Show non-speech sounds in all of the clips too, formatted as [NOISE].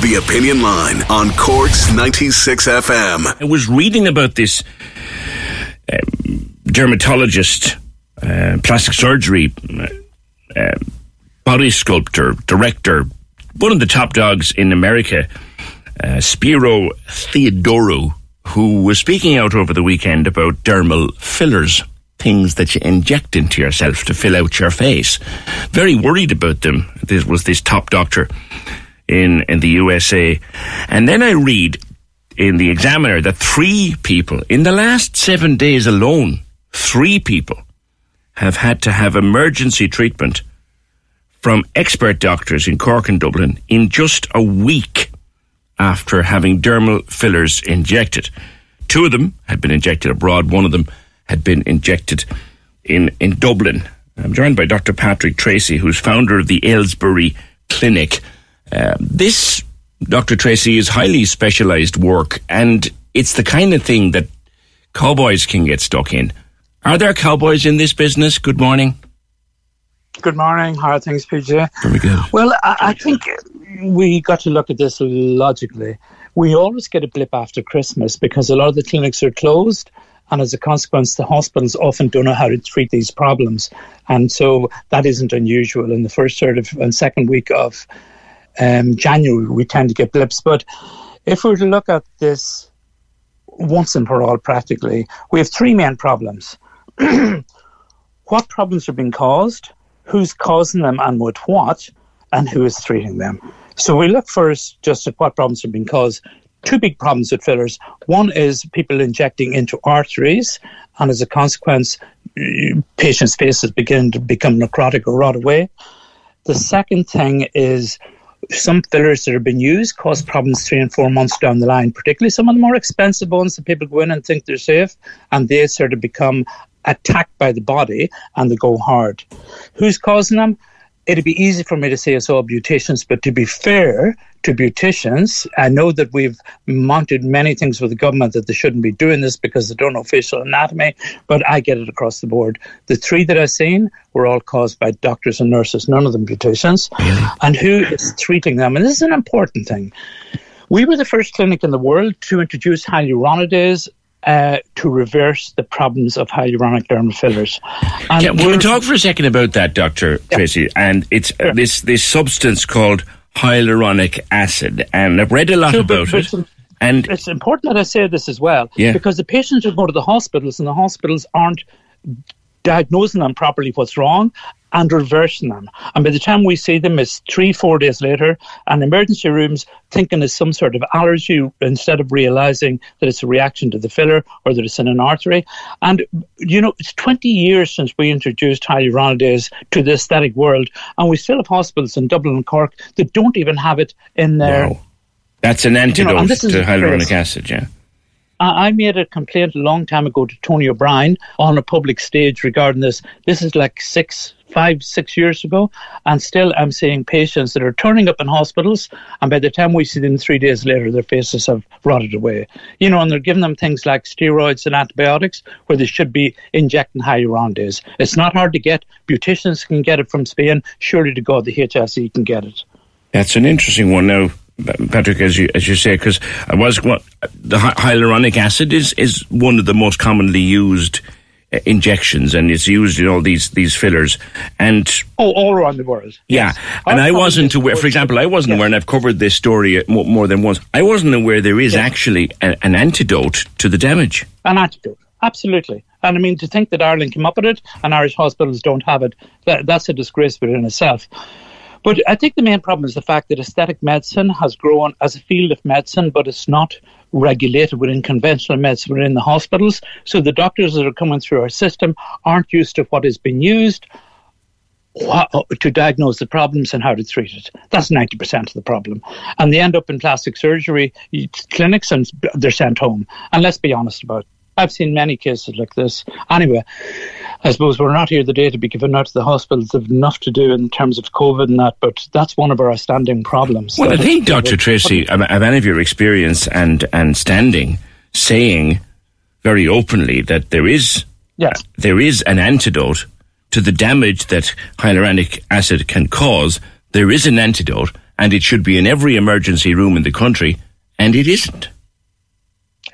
The Opinion Line on Corks 96 FM. I was reading about this um, dermatologist, uh, plastic surgery, uh, uh, body sculptor, director, one of the top dogs in America, uh, Spero Theodorou, who was speaking out over the weekend about dermal fillers, things that you inject into yourself to fill out your face. Very worried about them. This was this top doctor in, in the USA. And then I read in the Examiner that three people, in the last seven days alone, three people have had to have emergency treatment from expert doctors in Cork and Dublin in just a week after having dermal fillers injected. Two of them had been injected abroad, one of them had been injected in, in Dublin. I'm joined by Dr. Patrick Treacy, who's founder of the Ailesbury Clinic. Uh, this, Dr. Treacy, is highly specialized work, and it's the kind of thing that cowboys can get stuck in. Are there cowboys in this business? Good morning. Good morning. How are things, PJ? Very good. Well, I, I think we got to look at this logically. We always get a blip after Christmas because a lot of the clinics are closed. And as a consequence, the hospitals often don't know how to treat these problems. And so that isn't unusual. In the first sort of and second week of um, January, we tend to get blips. But if we were to look at this once and for all, practically, we have three main problems. [CLEARS THROAT] what problems are being caused? Who's causing them and with what? And who is treating them? So we look first just at what problems are being caused. Two big problems with fillers. One is people injecting into arteries, and as a consequence, patients' faces begin to become necrotic or rot away. The second thing is some fillers that have been used cause problems three and four months down the line, particularly some of the more expensive ones that people go in and think they're safe, and they sort of become attacked by the body and they go hard. Who's causing them? It'd be easy for me to say it's all beauticians, but to be fair to beauticians, I know that we've mounted many things with the government that they shouldn't be doing this because they don't know facial anatomy, but I get it across the board. The three that I've seen were all caused by doctors and nurses, none of them beauticians. And who is treating them? And this is an important thing. We were the first clinic in the world to introduce hyaluronidase uh, to reverse the problems of hyaluronic dermal fillers. And Can, can we we're- talk for a second about that, Doctor Treacy? And it's uh, this this substance called hyaluronic acid, and I've read a lot Sure, about it. And it's important that I say this as well, Yeah. because the patients will go to the hospitals and the hospitals aren't diagnosing them properly what's wrong and reversing them. And by the time we see them, it's three, four days later, and emergency rooms thinking it's some sort of allergy instead of realizing that it's a reaction to the filler or that it's in an artery. And, you know, it's 20 years since we introduced hyaluronidase to the aesthetic world, and we still have hospitals in Dublin and Cork that don't even have it in their Wow. that's an antidote this is to hyaluronic crazy. acid. Yeah. I made a complaint a long time ago to Tony O'Brien on a public stage regarding this. This is like six, five, six years ago, and still I'm seeing patients that are turning up in hospitals, and by the time we see them three days later, their faces have rotted away. You know, and they're giving them things like steroids and antibiotics where they should be injecting hyaluronidase. It's not hard to get. Beauticians can get it from Spain. Surely to God, the HSE can get it. That's an interesting one now, Patrick, as you as you say, because I was what the hyaluronic acid is is one of the most commonly used uh, injections and it's used in all these these fillers. And oh all around the world. Yeah yes. and i wasn't aware for example i wasn't yes. aware and i've covered this story more than once. I wasn't aware there is yes. actually a, an antidote to the damage. An antidote. Absolutely. And i mean to think that ireland came up with it and irish hospitals don't have it that, that's a disgrace within itself but I think the main problem is the fact that aesthetic medicine has grown as a field of medicine, but it's not regulated within conventional medicine within the hospitals. So the doctors that are coming through our system aren't used to what is being used uh, to diagnose the problems and how to treat it. That's 90% of the problem. And they end up in plastic surgery clinics and they're sent home. And let's be honest about it. I've seen many cases like this. Anyway, I suppose we're not here today to be giving out to the hospitals. They've enough to do in terms of COVID and that, but that's one of our standing problems. Well, I think, Dr. Treacy, have any of your experience and, and standing saying very openly that there is yes. Uh, there is an antidote to the damage that hyaluronic acid can cause. There is an antidote, and it should be in every emergency room in the country, and it isn't.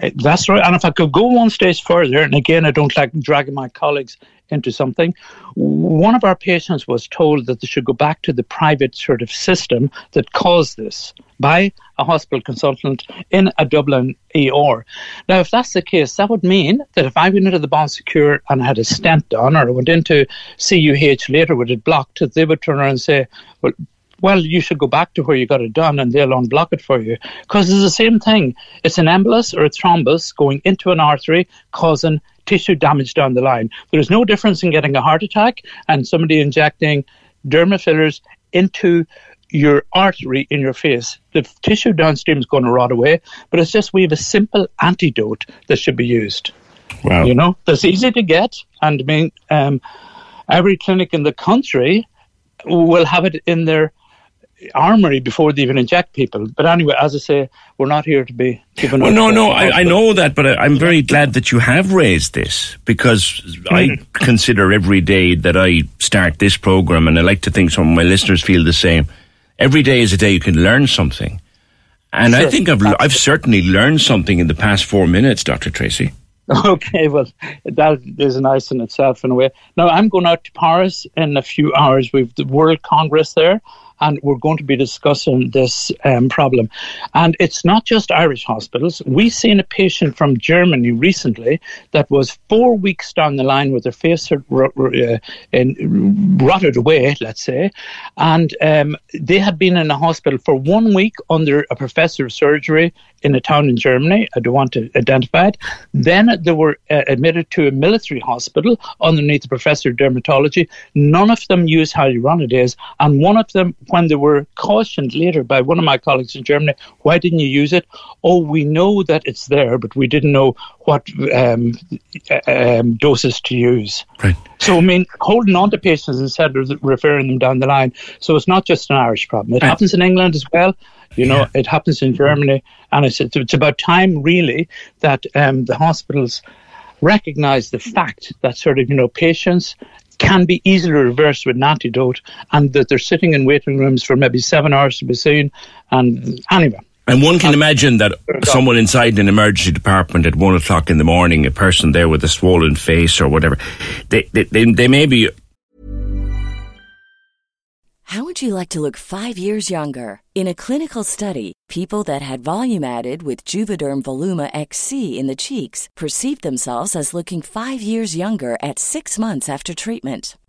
Eh, that's right. And if I could go one stage further, and again, I don't like dragging my colleagues into something. One of our patients was told that they should go back to the private sort of system that caused this by a hospital consultant in a Dublin ER. Now, if that's the case, that would mean that if I went into the Bon Secours and had a stent done, or I went into CUH later with it blocked, they would turn around and say, well, well, you should go back to where you got it done and they'll unblock it for you. Because it's the same thing. It's an embolus or a thrombus going into an artery causing tissue damage down the line. There's no difference in getting a heart attack and somebody injecting derma fillers into your artery in your face. The tissue downstream is going to rot away, but it's just we have a simple antidote that should be used. Wow. You know, that's easy to get. And I mean, um, every clinic in the country will have it in their armory before they even inject people. But anyway, as I say, we're not here to be given. Well, no, no, I, I, know that, but I, am very glad that you have raised this because I mm. consider every day that I start this program, and I like to think some of my listeners feel the same. Every day is a day you can learn something, and sure. I think I've I've certainly learned something in the past four minutes, Doctor Treacy. [LAUGHS] Okay, well, that is nice in itself in a way. Now, I'm going out to Paris in a few hours. We've the World Congress there, and we're going to be discussing this um, problem. And it's not just Irish hospitals. We've seen a patient from Germany recently that was four weeks down the line with her face uh, rotted away, let's say, and um, they had been in a hospital for one week under a professor of surgery in a town in Germany. I don't want to identify it. Then they were uh, admitted to a military hospital underneath a professor of dermatology. None of them used hyaluronidase, and one of them when they were cautioned later by one of my colleagues in Germany, why didn't you use it? Oh, we know that it's there, but we didn't know what um, um, doses to use. Right. So, I mean, holding on to patients instead of referring them down the line. So, it's not just an Irish problem. It happens in England as well. You know, yeah. it happens in Germany. And it's, it's about time, really, that um, the hospitals recognize the fact that sort of, you know, patients can be easily reversed with an antidote, and that they're sitting in waiting rooms for maybe seven hours to be seen. And anyway. And one can uh, imagine that someone inside an emergency department at one o'clock in the morning, a person there with a swollen face or whatever, they, they, they, they may be. How would you like to look five years younger? In a clinical study, people that had volume added with Juvederm Voluma XC in the cheeks perceived themselves as looking five years younger at six months after treatment.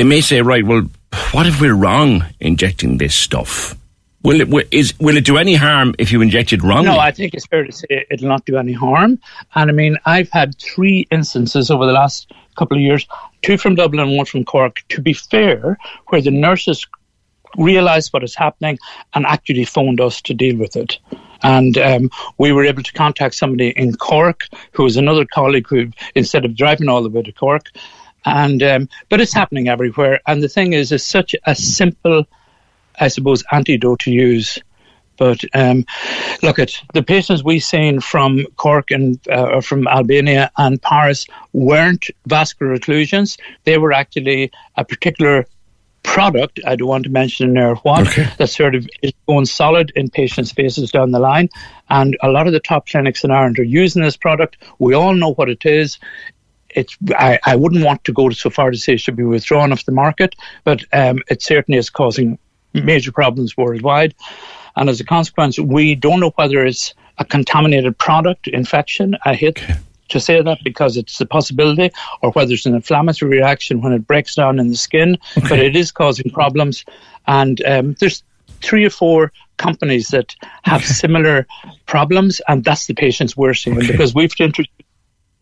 They may say, right, well, what if we're wrong injecting this stuff? Will it, will, will it do any harm if you inject it wrongly? No, I think it's fair to say it'll not do any harm. And I mean, I've had three instances over the last couple of years, two from Dublin, one from Cork, to be fair, where the nurses realised what is happening and actually phoned us to deal with it. And um, we were able to contact somebody in Cork who was another colleague who, instead of driving all the way to Cork, and um, but it's happening everywhere. And the thing is, it's such a simple, I suppose, antidote to use. But um, look at the patients we've seen from Cork and uh, from Albania and Paris weren't vascular occlusions. They were actually a particular product, I don't want to mention there what, Okay. that sort of is going solid in patients' faces down the line. And a lot of the top clinics in Ireland are using this product. We all know what it is. It's, I, I wouldn't want to go so far to say it should be withdrawn off the market, but um, it certainly is causing major problems worldwide. And as a consequence, we don't know whether it's a contaminated product infection. I hate to say that because it's a possibility, or whether it's an inflammatory reaction when it breaks down in the skin. But it is causing problems, and um, there's three or four companies that have similar problems, and that's the patients we're seeing because we've introduced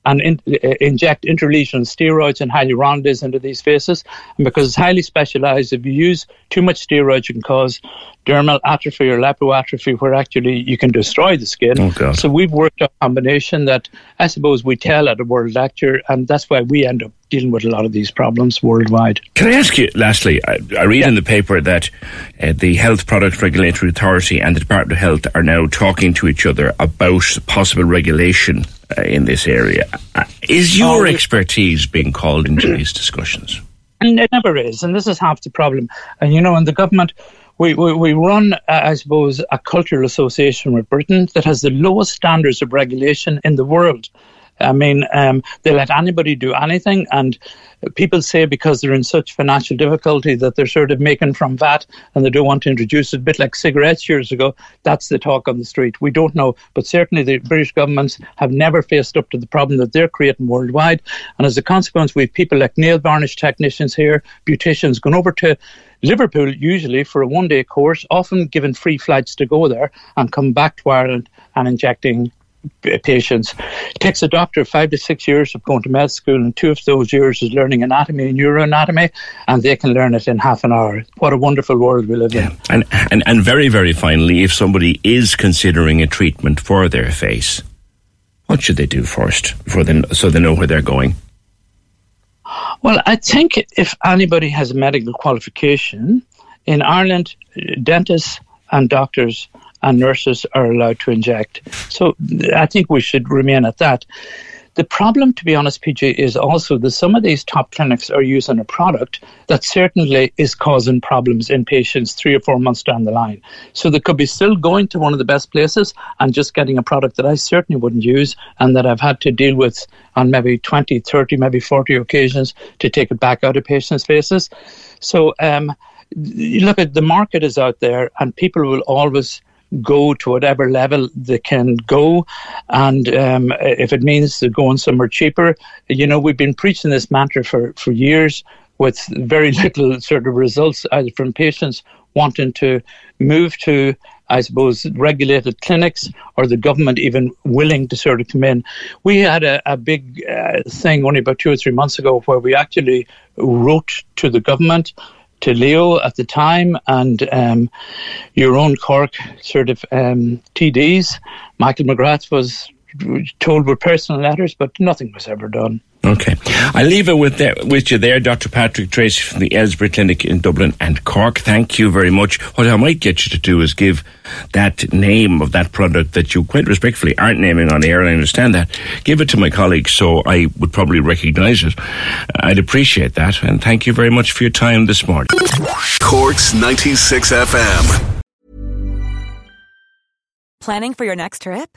and in, uh, inject interlesion steroids and hyaluronidase into these faces. And because it's highly specialized, if you use too much steroids, you can cause dermal atrophy or lipoatrophy, where actually you can destroy the skin. Oh, So we've worked a combination that I suppose we tell at a world lecture, and that's why we end up dealing with a lot of these problems worldwide. Can I ask you, lastly, I, I read in the paper that uh, the Health Product Regulatory Authority and the Department of Health are now talking to each other about possible regulation uh, in this area. Uh, is your Oh, expertise being called into [CLEARS THROAT] these discussions? And it never is, and this is half the problem. And you know, in the government, we, we, we run, uh, I suppose, a cultural association with Britain that has the lowest standards of regulation in the world. I mean, um, they let anybody do anything, and people say because they're in such financial difficulty that they're sort of making from VAT and they don't want to introduce it, a bit like cigarettes years ago. That's the talk on the street. We don't know, but certainly the British governments have never faced up to the problem that they're creating worldwide. And as a consequence, we have people like nail varnish technicians here, beauticians going over to Liverpool usually for a one day course, often given free flights to go there and come back to Ireland and injecting patients. It takes a doctor five to six years of going to med school, and two of those years is learning anatomy and neuroanatomy, and they can learn it in half an hour. What a wonderful world we live in. And, and, and very, very finally, if somebody is considering a treatment for their face, what should they do first before they, so they know where they're going? Well, I think if anybody has a medical qualification, in Ireland, uh, dentists and doctors and nurses are allowed to inject. So I think we should remain at that. The problem, to be honest, PJ, is also that some of these top clinics are using a product that certainly is causing problems in patients three or four months down the line. So they could be still going to one of the best places and just getting a product that I certainly wouldn't use and that I've had to deal with on maybe 20, 30, maybe 40 occasions to take it back out of patients' faces. So, um, look at the market is out there and people will always go to whatever level they can go. And um, if it means they're going somewhere cheaper, you know, we've been preaching this mantra for, for years with very [LAUGHS] little sort of results either from patients wanting to move to, I suppose, regulated clinics or the government even willing to sort of come in. We had a, a big uh, thing only about two or three months ago where we actually wrote to the government to Leo at the time and um, your own Cork sort of um, TDs. Michael McGrath was told were personal letters, but nothing was ever done. Okay. I leave it with, the, with you there, Dr. Patrick Treacy from the Ailesbury Clinic in Dublin and Cork. Thank you very much. What I might get you to do is give that name of that product that you quite respectfully aren't naming on air, and I understand that. Give it to my colleagues so I would probably recognise it. I'd appreciate that, and thank you very much for your time this morning. Corks 96 FM. Planning for your next trip?